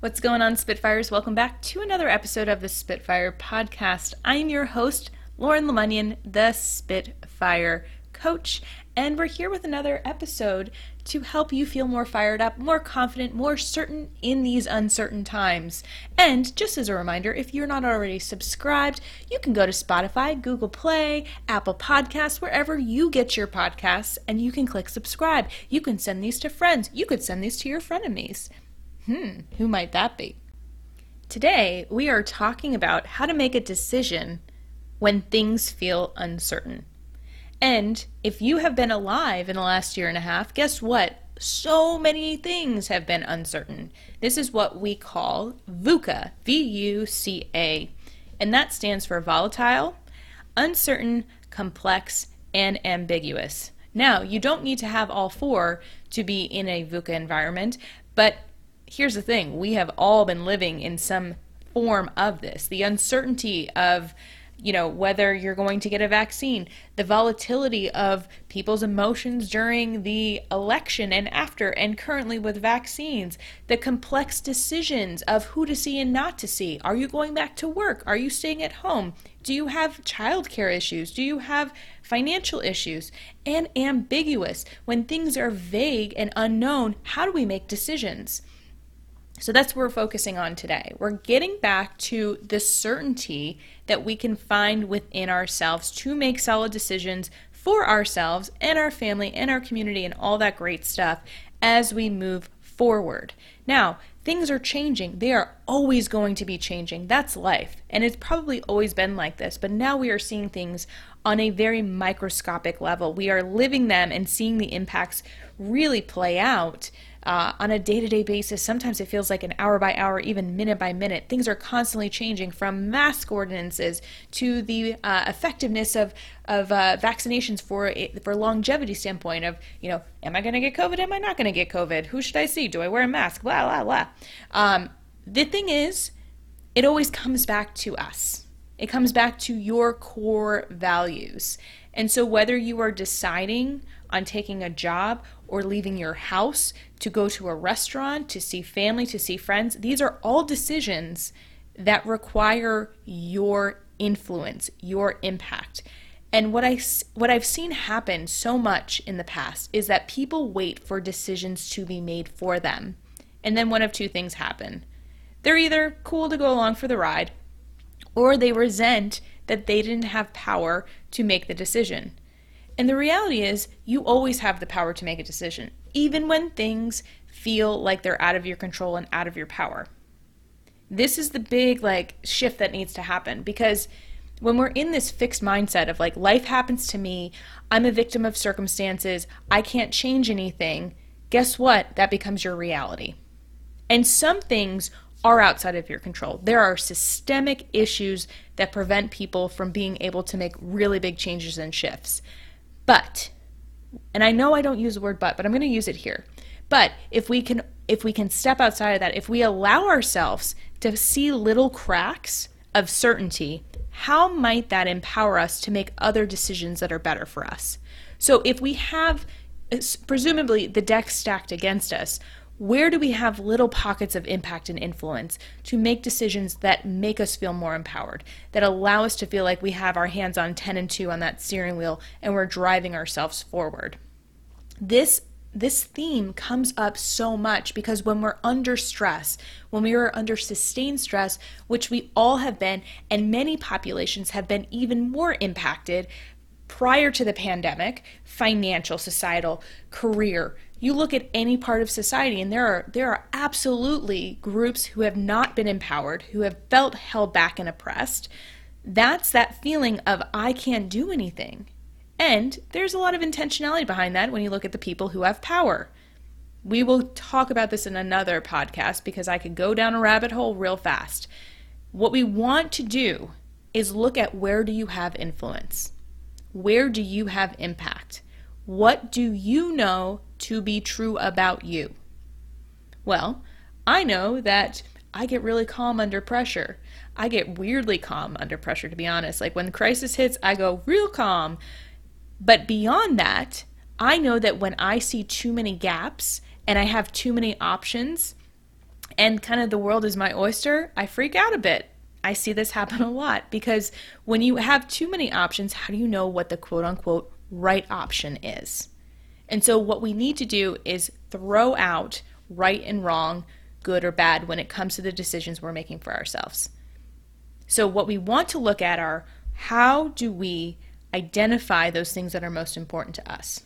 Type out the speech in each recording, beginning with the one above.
What's going on, Spitfires? Welcome back to another episode of the Spitfire Podcast. I'm your host, Lauren Lemunion, the Spitfire Coach, and we're here with another episode to help you feel more fired up, more confident, more certain in these uncertain times. And just as a reminder, if you're not already subscribed, you can go to Spotify, Google Play, Apple Podcasts, wherever you get your podcasts, and you can click subscribe. You can send these to friends. You could send these to your frenemies. Hmm, who might that be? Today, we are talking about how to make a decision when things feel uncertain. And if you have been alive in the last year and a half, guess what? So many things have been uncertain. This is what we call VUCA, V U C A, and that stands for volatile, uncertain, complex, and ambiguous. Now, you don't need to have all four to be in a VUCA environment, but here's the thing. We have all been living in some form of this. The uncertainty of you know whether you're going to get a vaccine the volatility of people's emotions during the election and after and currently with vaccines the complex decisions of who to see and not to see. Are you going back to work? Are you staying at home? Do you have childcare issues? Do you have financial issues? And ambiguous. When things are vague and unknown how do we make decisions so that's what we're focusing on today. We're getting back to the certainty that we can find within ourselves to make solid decisions for ourselves and our family and our community and all that great stuff as we move forward. Now, things are changing. They are always going to be changing. That's life. And it's probably always been like this, but now we are seeing things on a very microscopic level. We are living them and seeing the impacts really play out uh, on a day to day basis. Sometimes it feels like an hour by hour, even minute by minute. Things are constantly changing from mask ordinances to the uh, effectiveness of, of uh, vaccinations for, for longevity standpoint of, you know, am I going to get COVID? Am I not going to get COVID? Who should I see? Do I wear a mask? Blah, blah, blah. Um, the thing is, it always comes back to us. It comes back to your core values. And so, whether you are deciding on taking a job or leaving your house to go to a restaurant, to see family, to see friends, these are all decisions that require your influence, your impact. And what I what I've seen happen so much in the past is that people wait for decisions to be made for them. And then one of two things happen. They're either cool to go along for the ride or they resent that they didn't have power to make the decision. And the reality is, you always have the power to make a decision, even when things feel like they're out of your control and out of your power. This is the big like shift that needs to happen because when we're in this fixed mindset of like life happens to me, I'm a victim of circumstances, I can't change anything, guess what? That becomes your reality. And some things are outside of your control. There are systemic issues that prevent people from being able to make really big changes and shifts. But, and I know I don't use the word but, but I'm going to use it here. But if we can if we can step outside of that, if we allow ourselves to see little cracks of certainty, how might that empower us to make other decisions that are better for us? So if we have presumably the deck stacked against us, where do we have little pockets of impact and influence to make decisions that make us feel more empowered, that allow us to feel like we have our hands on 10 and 2 on that steering wheel and we're driving ourselves forward? This this theme comes up so much because when we're under stress, when we are under sustained stress, which we all have been, and many populations have been even more impacted prior to the pandemic financial, societal, career, you look at any part of society and there are there are absolutely groups who have not been empowered who have felt held back and oppressed. That's that feeling of i can't do anything. And there's a lot of intentionality behind that when you look at the people who have power. We will talk about this in another podcast because i could go down a rabbit hole real fast. What we want to do is look at where do you have influence? Where do you have impact? What do you know to be true about you? Well, I know that I get really calm under pressure. I get weirdly calm under pressure, to be honest. Like when crisis hits, I go real calm. But beyond that, I know that when I see too many gaps and I have too many options, and kind of the world is my oyster, I freak out a bit. I see this happen a lot because when you have too many options, how do you know what the quote unquote right option is? And so, what we need to do is throw out right and wrong, good or bad, when it comes to the decisions we're making for ourselves. So, what we want to look at are how do we identify those things that are most important to us?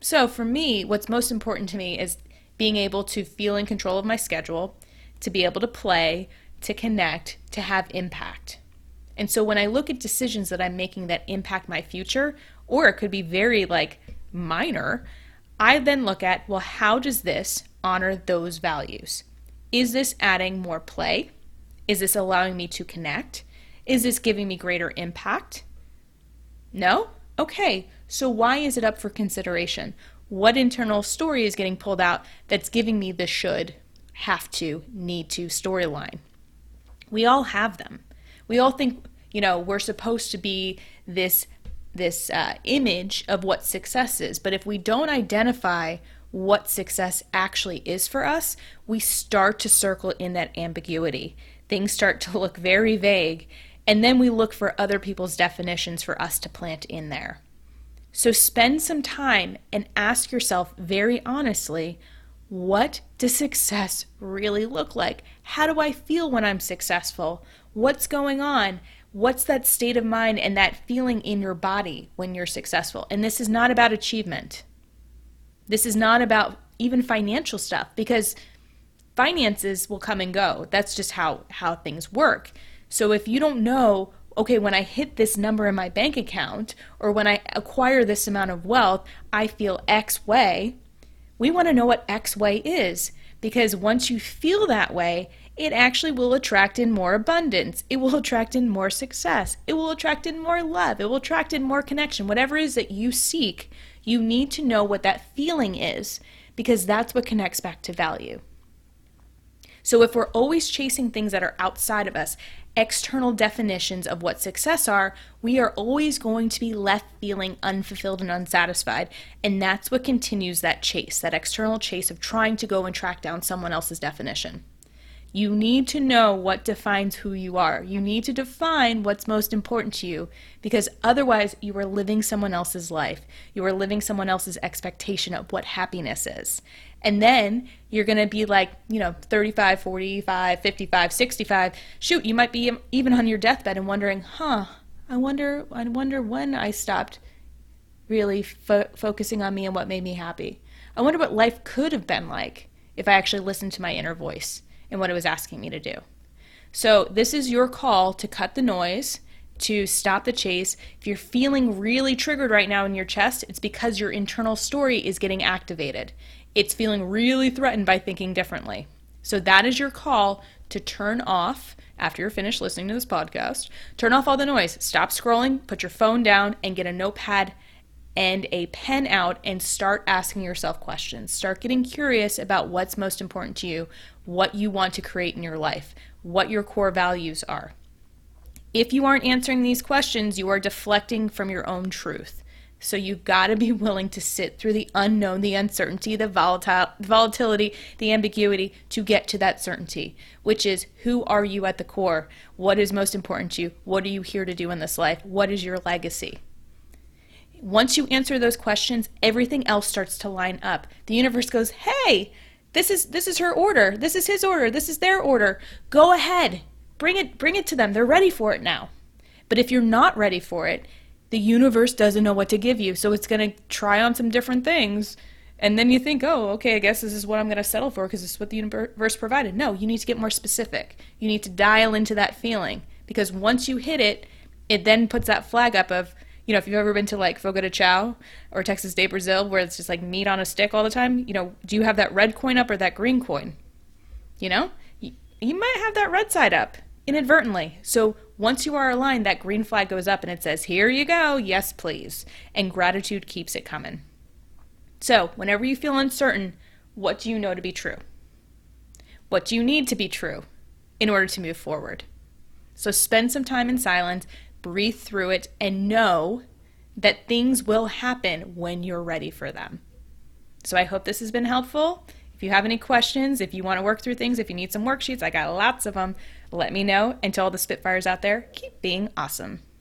So, for me, what's most important to me is being able to feel in control of my schedule, to be able to play, to connect, to have impact. And so when I look at decisions that I'm making that impact my future, or it could be very like minor, I then look at, well, how does this honor those values? Is this adding more play? Is this allowing me to connect? Is this giving me greater impact? No? Okay, so why is it up for consideration? What internal story is getting pulled out that's giving me the should, have to, need to storyline? We all have them. We all think, you know, we're supposed to be this this uh, image of what success is. But if we don't identify what success actually is for us, we start to circle in that ambiguity. Things start to look very vague, and then we look for other people's definitions for us to plant in there. So spend some time and ask yourself very honestly what does success really look like? How do I feel when I'm successful? What's going on? What's that state of mind and that feeling in your body when you're successful? And this is not about achievement. This is not about even financial stuff because finances will come and go. That's just how how things work. So if you don't know, okay, when I hit this number in my bank account or when I acquire this amount of wealth, I feel X way. We want to know what X way is because once you feel that way, it actually will attract in more abundance. It will attract in more success. It will attract in more love. It will attract in more connection. Whatever it is that you seek, you need to know what that feeling is because that's what connects back to value. So if we're always chasing things that are outside of us, external definitions of what success are, we are always going to be left feeling unfulfilled and unsatisfied. And that's what continues that chase, that external chase of trying to go and track down someone else's definition. You need to know what defines who you are. You need to define what's most important to you because otherwise you are living someone else's life. You are living someone else's expectation of what happiness is. And then you're going to be like, you know, 35, 45, 55, 65. Shoot, you might be even on your deathbed and wondering, "Huh, I wonder I wonder when I stopped really fo- focusing on me and what made me happy. I wonder what life could have been like if I actually listened to my inner voice." And what it was asking me to do. So, this is your call to cut the noise, to stop the chase. If you're feeling really triggered right now in your chest, it's because your internal story is getting activated. It's feeling really threatened by thinking differently. So, that is your call to turn off after you're finished listening to this podcast. Turn off all the noise. Stop scrolling, put your phone down, and get a notepad and a pen out and start asking yourself questions. Start getting curious about what's most important to you, what you want to create in your life, what your core values are. If you aren't answering these questions, you are deflecting from your own truth. So you've got to be willing to sit through the unknown, the uncertainty, the volatile, volatility, the ambiguity to get to that certainty, which is who are you at the core? What is most important to you? What are you here to do in this life? What is your legacy? Once you answer those questions, everything else starts to line up. The universe goes, "Hey, this is this is her order. This is his order. This is their order. Go ahead. Bring it bring it to them. They're ready for it now." But if you're not ready for it, the universe doesn't know what to give you. So it's going to try on some different things. And then you think, oh, okay, I guess this is what I'm going to settle for because this is what the universe provided. No, you need to get more specific. You need to dial into that feeling because once you hit it, it then puts that flag up of, you know, if you've ever been to like Fogo de Chao or Texas de Brazil where it's just like meat on a stick all the time, you know, do you have that red coin up or that green coin? You know, you, you might have that red side up inadvertently. So once you are aligned, that green flag goes up and it says, Here you go, yes, please. And gratitude keeps it coming. So whenever you feel uncertain, what do you know to be true? What do you need to be true in order to move forward? So spend some time in silence, breathe through it, and know that things will happen when you're ready for them. So I hope this has been helpful. If you have any questions, if you want to work through things, if you need some worksheets, I got lots of them. Let me know. And to all the Spitfires out there, keep being awesome.